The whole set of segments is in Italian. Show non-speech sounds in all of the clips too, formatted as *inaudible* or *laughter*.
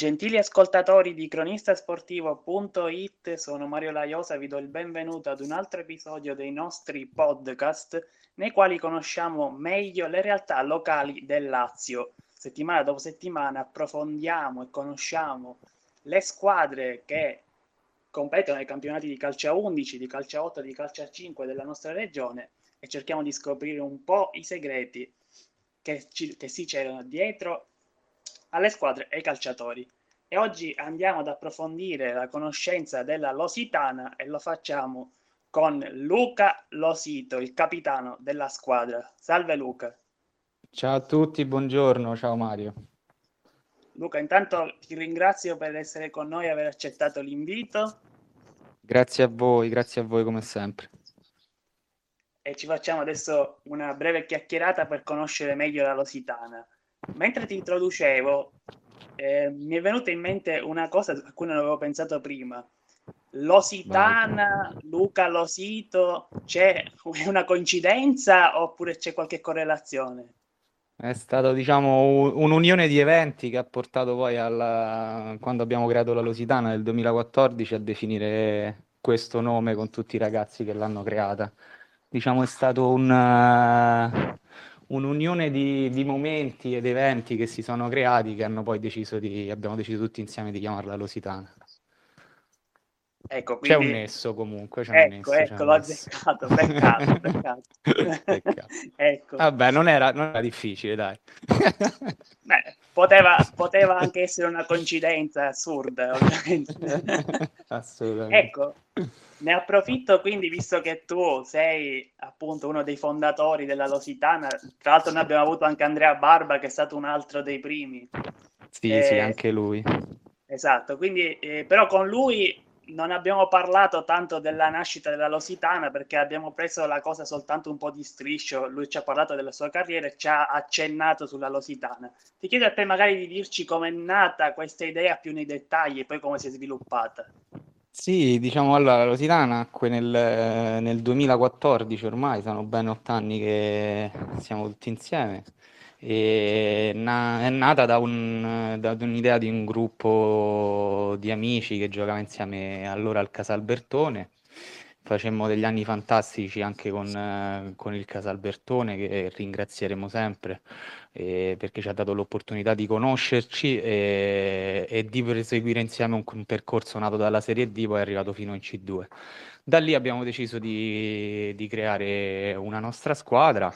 Gentili ascoltatori di cronistasportivo.it, sono Mario Laiosa, vi do il benvenuto ad un altro episodio dei nostri podcast nei quali conosciamo meglio le realtà locali del Lazio. Settimana dopo settimana approfondiamo e conosciamo le squadre che competono nei campionati di calcio a 11, di calcio a 8, di calcio a 5 della nostra regione e cerchiamo di scoprire un po' i segreti che, ci, che si c'erano dietro alle squadre e ai calciatori. E oggi andiamo ad approfondire la conoscenza della Lositana e lo facciamo con Luca Losito, il capitano della squadra. Salve Luca. Ciao a tutti, buongiorno, ciao Mario. Luca, intanto ti ringrazio per essere con noi e aver accettato l'invito. Grazie a voi, grazie a voi come sempre. E ci facciamo adesso una breve chiacchierata per conoscere meglio la Lositana mentre ti introducevo, eh, mi è venuta in mente una cosa a cui non avevo pensato prima. Lositana, Luca Losito, c'è una coincidenza oppure c'è qualche correlazione? È stato, diciamo, un'unione di eventi che ha portato poi alla... quando abbiamo creato la Lositana nel 2014 a definire questo nome con tutti i ragazzi che l'hanno creata. Diciamo, è stato un, un'unione di, di, momenti ed eventi che si sono creati che hanno poi deciso di, abbiamo deciso tutti insieme di chiamarla Lositana. Ecco, quindi... C'è un nesso comunque. C'è ecco, un nesso, ecco, l'ho azzeccato, peccato, *laughs* peccato. peccato. *laughs* ecco. Vabbè, non era, non era difficile, dai. Beh, poteva, poteva, anche essere una coincidenza assurda, ovviamente. *laughs* Assolutamente. Ecco, ne approfitto quindi, visto che tu sei appunto uno dei fondatori della Lositana, tra l'altro noi abbiamo avuto anche Andrea Barba che è stato un altro dei primi. Sì, eh, sì, anche lui. Esatto, quindi eh, però con lui non abbiamo parlato tanto della nascita della Lositana perché abbiamo preso la cosa soltanto un po' di striscio. Lui ci ha parlato della sua carriera e ci ha accennato sulla Lositana. Ti chiedo a te magari di dirci come è nata questa idea più nei dettagli e poi come si è sviluppata. Sì, diciamo allora, la Lositana nacque nel, nel 2014 ormai, sono ben otto anni che siamo tutti insieme. Na- è nata da, un, da un'idea di un gruppo di amici che giocava insieme allora al Casalbertone. Facemmo degli anni fantastici anche con, con il Casalbertone, che ringrazieremo sempre eh, perché ci ha dato l'opportunità di conoscerci e, e di proseguire insieme un, un, percorso nato dalla Serie D, poi è arrivato fino in C2. Da lì abbiamo deciso di, di creare una nostra squadra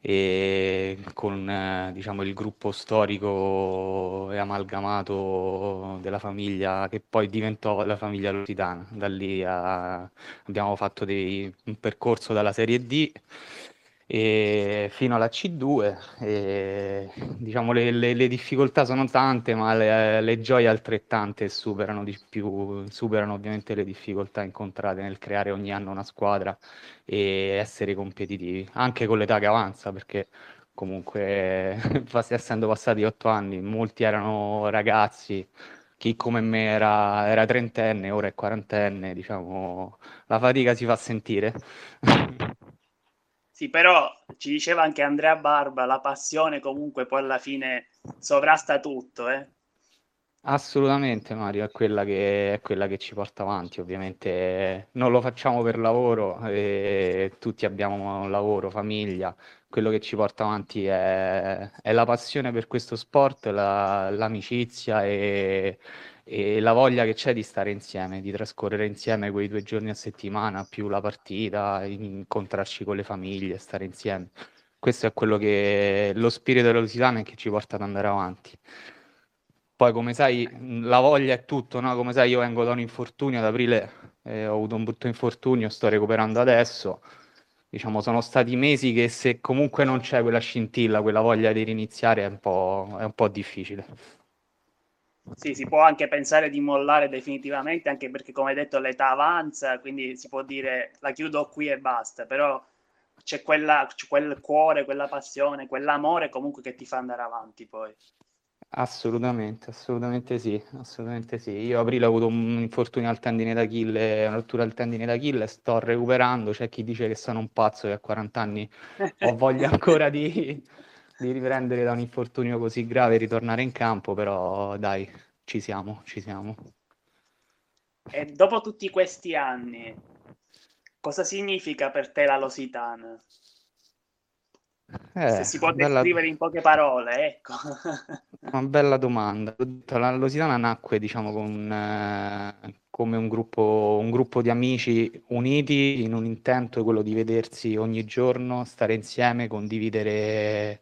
e con eh, diciamo, il gruppo storico e amalgamato della famiglia che poi diventò la famiglia lusitana. Da lì a, eh, abbiamo fatto dei, un percorso dalla Serie D e fino alla C2. E, diciamo le, le, le, difficoltà sono tante, ma le, le gioie altrettante superano di più, superano ovviamente le difficoltà incontrate nel creare ogni anno una squadra e essere competitivi, anche con l'età che avanza, perché comunque *laughs* essendo passati otto anni, molti erano ragazzi, chi come me era, era trentenne, ora è quarantenne, diciamo, la fatica si fa sentire. *laughs* Sì, però ci diceva anche Andrea Barba, la passione comunque poi alla fine sovrasta tutto, eh? Assolutamente Mario, è quella che, è quella che ci porta avanti, ovviamente non lo facciamo per lavoro, e tutti abbiamo lavoro, famiglia, quello che ci porta avanti è, è la passione per questo sport, la, l'amicizia e, e la voglia che c'è di stare insieme, di trascorrere insieme quei due giorni a settimana, più la partita, incontrarci con le famiglie, stare insieme. Questo è quello che lo spirito della Lusitana che ci porta ad andare avanti. Poi, come sai, la voglia è tutto, no? Come sai, io vengo da un infortunio ad aprile, eh, ho avuto un brutto infortunio, sto recuperando adesso. Diciamo, sono stati mesi che se comunque non c'è quella scintilla, quella voglia di riniziare, è un po', è un po difficile. Sì, si può anche pensare di mollare definitivamente, anche perché come detto l'età avanza, quindi si può dire la chiudo qui e basta, però c'è, quella, c'è quel cuore, quella passione, quell'amore comunque che ti fa andare avanti poi. Assolutamente, assolutamente sì, assolutamente sì. Io a aprile ho avuto un infortunio al tendine d'Achille, una rottura al tendine d'Achille, sto recuperando, c'è chi dice che sono un pazzo che a 40 anni ho voglia *laughs* ancora di, di riprendere da un infortunio così grave e ritornare in campo, però dai, ci siamo, ci siamo. E dopo tutti questi anni, cosa significa per te la Lositana? Eh, Se si può bella... descrivere in poche parole, ecco. *laughs* Una bella domanda. La Lositana nacque, diciamo, con, eh, come un gruppo, un gruppo di amici uniti in un intento, quello di vedersi ogni giorno, stare insieme, condividere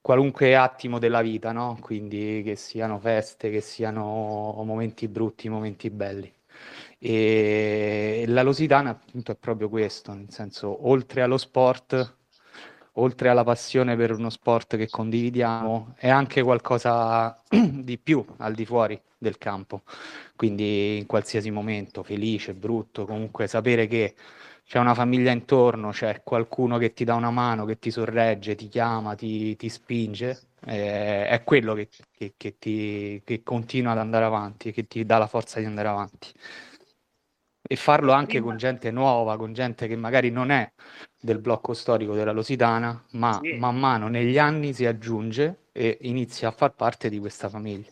qualunque attimo della vita, no? Quindi che siano feste, che siano momenti brutti, momenti belli. E la Lositana appunto è proprio questo, nel senso, oltre allo sport oltre alla passione per uno sport che condividiamo, è anche qualcosa *clears throat* di più al di fuori del campo. Quindi in qualsiasi momento, felice, brutto, comunque sapere che c'è una famiglia intorno, c'è qualcuno che ti dà una mano, che ti sorregge, ti chiama, ti, ti spinge, eh, è quello che, che, che, ti, che continua ad andare avanti, che ti dà la forza di andare avanti e farlo anche con gente nuova, con gente che magari non è del blocco storico della Lositana, ma sì. man mano negli anni si aggiunge e inizia a far parte di questa famiglia.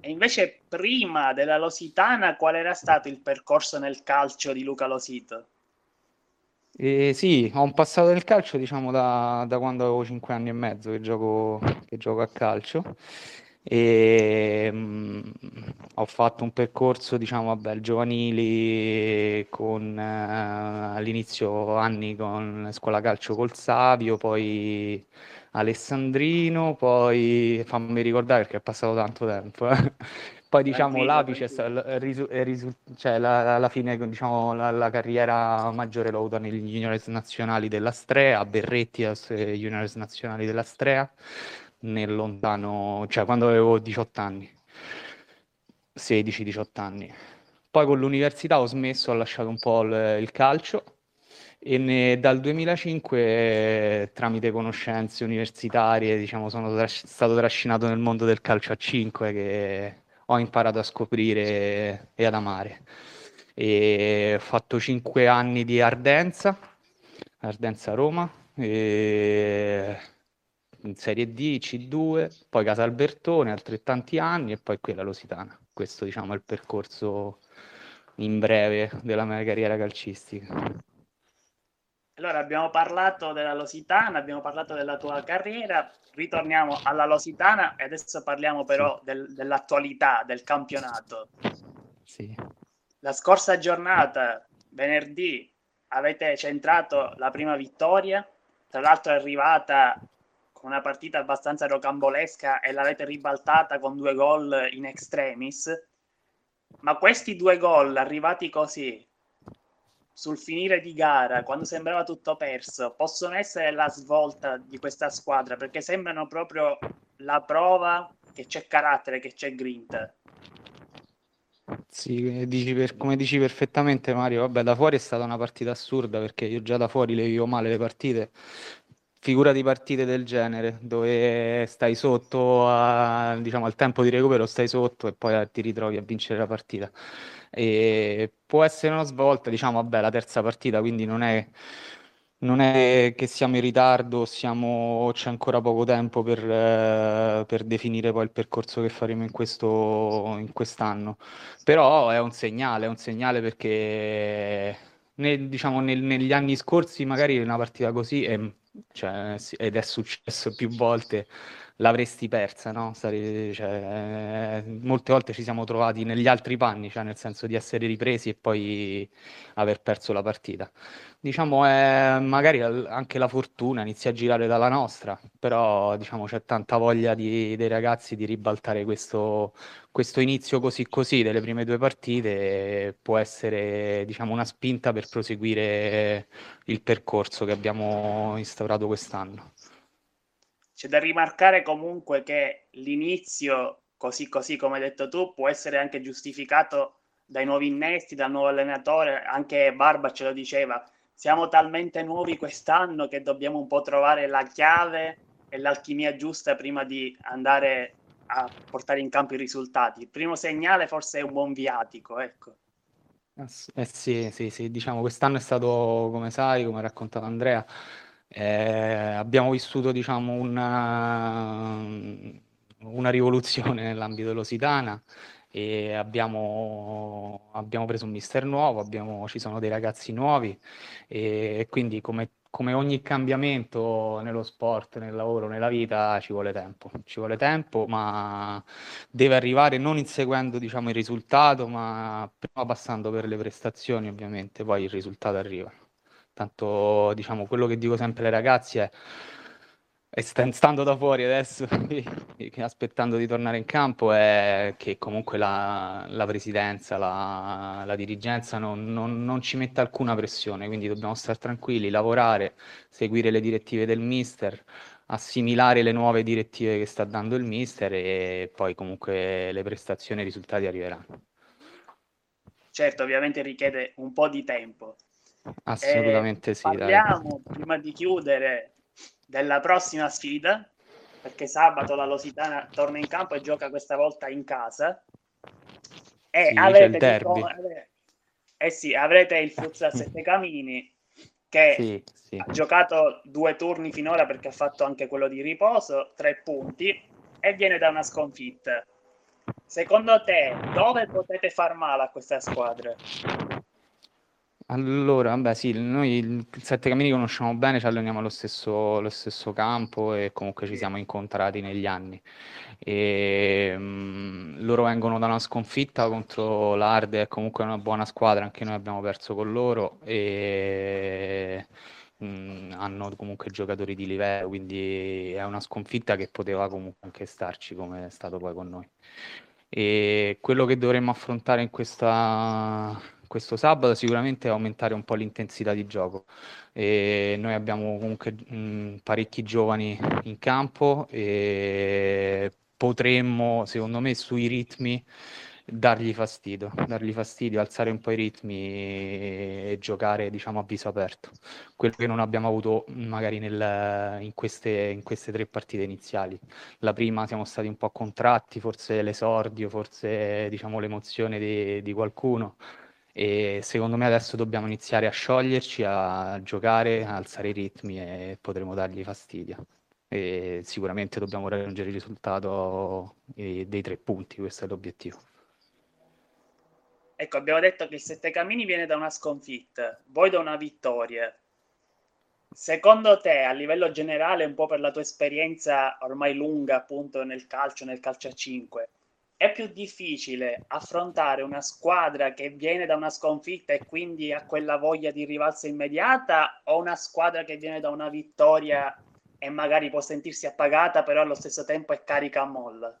E invece prima della Lositana qual era stato il percorso nel calcio di Luca Losito? Eh, sì, ho un passato nel calcio, diciamo, da, da quando avevo 5 anni e mezzo che gioco, che gioco a calcio e mh, mm, ho fatto un percorso, diciamo, vabbè, giovanili con eh, all'inizio anni con scuola calcio col Savio, poi Alessandrino, poi fammi ricordare perché è passato tanto tempo. Eh. *laughs* Poi diciamo l'apice è risu- cioè la, alla fine diciamo, la, la, carriera maggiore l'ho avuta negli juniors nazionali della Strea, a Berretti, juniors nazionali della Strea nel lontano, cioè quando avevo 18 anni, 16-18 anni. Poi con l'università ho smesso, ho lasciato un po' il, il calcio e ne, dal 2005 tramite conoscenze universitarie diciamo, sono tras- stato trascinato nel mondo del calcio a 5 che ho imparato a scoprire e ad amare. E ho fatto 5 anni di Ardenza, Ardenza Roma, e in Serie D, C2, poi Casa Albertone, altrettanti anni e poi qui la Lositana. Questo diciamo è il percorso in breve della mia carriera calcistica. Allora abbiamo parlato della Lositana, abbiamo parlato della tua carriera, ritorniamo alla Lositana e adesso parliamo però del, dell'attualità del campionato. Sì. La scorsa giornata, venerdì, avete centrato la prima vittoria, tra l'altro è arrivata con una partita abbastanza rocambolesca e l'avete ribaltata con due gol in extremis. Ma questi due gol arrivati così sul finire di gara, quando sembrava tutto perso, possono essere la svolta di questa squadra perché sembrano proprio la prova che c'è carattere, che c'è grinta. Sì, dici per, come dici perfettamente Mario, vabbè da fuori è stata una partita assurda perché io già da fuori le vivo male le partite, figura di partite del genere, dove stai sotto a, diciamo, al tempo di recupero, stai sotto e poi ti ritrovi a vincere la partita. E può essere una svolta, diciamo, vabbè, la terza partita, quindi non è, non è che siamo in ritardo, siamo, c'è ancora poco tempo per, eh, per, definire poi il percorso che faremo in, questo, in quest'anno. Però è un segnale, è un segnale perché nel, diciamo, nel, negli anni scorsi magari una partita così è cioè, ed è successo più volte, l'avresti persa, no? Sare, cioè, molte volte ci siamo trovati negli altri panni, cioè nel senso di essere ripresi e poi aver perso la partita. Diciamo, è, magari anche la fortuna inizia a girare dalla nostra, però diciamo, c'è tanta voglia di, dei ragazzi di ribaltare questo, questo inizio così così delle prime due partite può essere diciamo, una spinta per proseguire il percorso che abbiamo instaurato quest'anno. C'è da rimarcare comunque che l'inizio, così così come hai detto tu, può essere anche giustificato dai nuovi innesti, dal nuovo allenatore, anche Barba ce lo diceva, siamo talmente nuovi quest'anno che dobbiamo un po' trovare la chiave e l'alchimia giusta prima di andare a portare in campo i risultati. Il primo segnale forse è un buon viatico, ecco. Eh sì, sì, sì, diciamo quest'anno è stato, come sai, come ha raccontato Andrea, eh, abbiamo vissuto, diciamo, una, una rivoluzione nell'ambito dell'Ositana e abbiamo, abbiamo preso un mister nuovo, abbiamo, ci sono dei ragazzi nuovi e, quindi come, come, ogni cambiamento nello sport, nel lavoro, nella vita ci vuole tempo, ci vuole tempo ma deve arrivare non inseguendo diciamo, il risultato ma prima passando per le prestazioni ovviamente, poi il risultato arriva. Tanto diciamo quello che dico sempre ai ragazzi è e stando da fuori adesso, *laughs* aspettando di tornare in campo, è che comunque la, la presidenza, la, la dirigenza non, non, non, ci mette alcuna pressione, quindi dobbiamo stare tranquilli, lavorare, seguire le direttive del mister, assimilare le nuove direttive che sta dando il mister e poi comunque le prestazioni e i risultati arriveranno. Certo, ovviamente richiede un po' di tempo. Assolutamente eh, sì. Parliamo, dai. prima di chiudere, della prossima sfida, perché sabato la Lositana torna in campo e gioca questa volta in casa. E sì, avete, il eh sì, avrete il Futsal Sette Camini che sì, sì. ha giocato due turni finora perché ha fatto anche quello di riposo, tre punti e viene da una sconfitta. Secondo te, dove potete far male a questa squadra? Allora, vabbè, sì, noi il Sette Camini conosciamo bene, ci alleniamo allo stesso, allo stesso campo e comunque ci siamo incontrati negli anni. E, mh, loro vengono da una sconfitta contro l'Arde, è comunque una buona squadra, anche noi abbiamo perso con loro e mh, hanno comunque giocatori di livello, quindi è una sconfitta che poteva comunque anche starci come è stato poi con noi. E quello che dovremmo affrontare in questa questo sabato sicuramente aumentare un po' l'intensità di gioco. E noi abbiamo comunque mh, parecchi giovani in campo e potremmo, secondo me, sui ritmi dargli fastidio, dargli fastidio, alzare un po' i ritmi e giocare diciamo a viso aperto. Quello che non abbiamo avuto magari nel, in, queste, in, queste, tre partite iniziali. La prima siamo stati un po' contratti, forse l'esordio, forse diciamo l'emozione di, di qualcuno e secondo me adesso dobbiamo iniziare a scioglierci, a giocare, a alzare i ritmi e potremo dargli fastidio. E sicuramente dobbiamo raggiungere il risultato dei tre punti, questo è l'obiettivo. Ecco, abbiamo detto che il Sette Camini viene da una sconfitta, voi da una vittoria. Secondo te, a livello generale, un po' per la tua esperienza ormai lunga appunto nel calcio, nel calcio a 5, è più difficile affrontare una squadra che viene da una sconfitta e quindi ha quella voglia di rivalsa immediata o una squadra che viene da una vittoria e magari può sentirsi appagata però allo stesso tempo è carica a molla?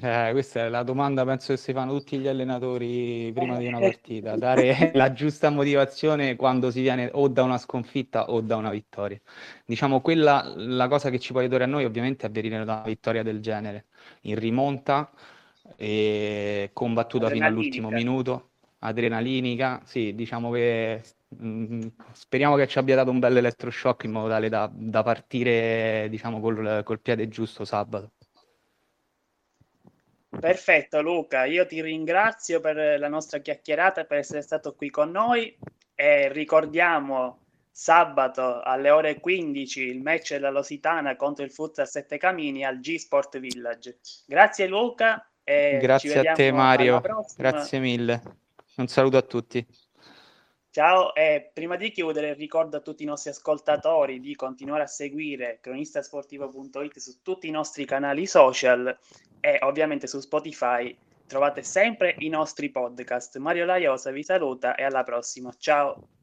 Eh, questa è la domanda, penso che si fanno tutti gli allenatori prima di una partita, dare *laughs* la giusta motivazione quando si viene o da una sconfitta o da una vittoria. Diciamo, quella, la cosa che ci può aiutare a noi ovviamente è venire da una vittoria del genere, in rimonta, e combattuta fino all'ultimo minuto, adrenalinica, sì, diciamo che mh, mm, speriamo che ci abbia dato un bel elettroshock in modo tale da, da partire, diciamo, col, col piede giusto sabato. Perfetto Luca, io ti ringrazio per la nostra chiacchierata e per essere stato qui con noi e ricordiamo sabato alle ore 15 il match della Lositana contro il Futsal Sette Camini al G-Sport Village. Grazie Luca Grazie a te Mario, grazie mille. Un saluto a tutti. Ciao e prima di chiudere ricordo a tutti i nostri ascoltatori di continuare a seguire cronistasportivo.it su tutti i nostri canali social e ovviamente su Spotify trovate sempre i nostri podcast. Mario Laiosa vi saluta e alla prossima. Ciao.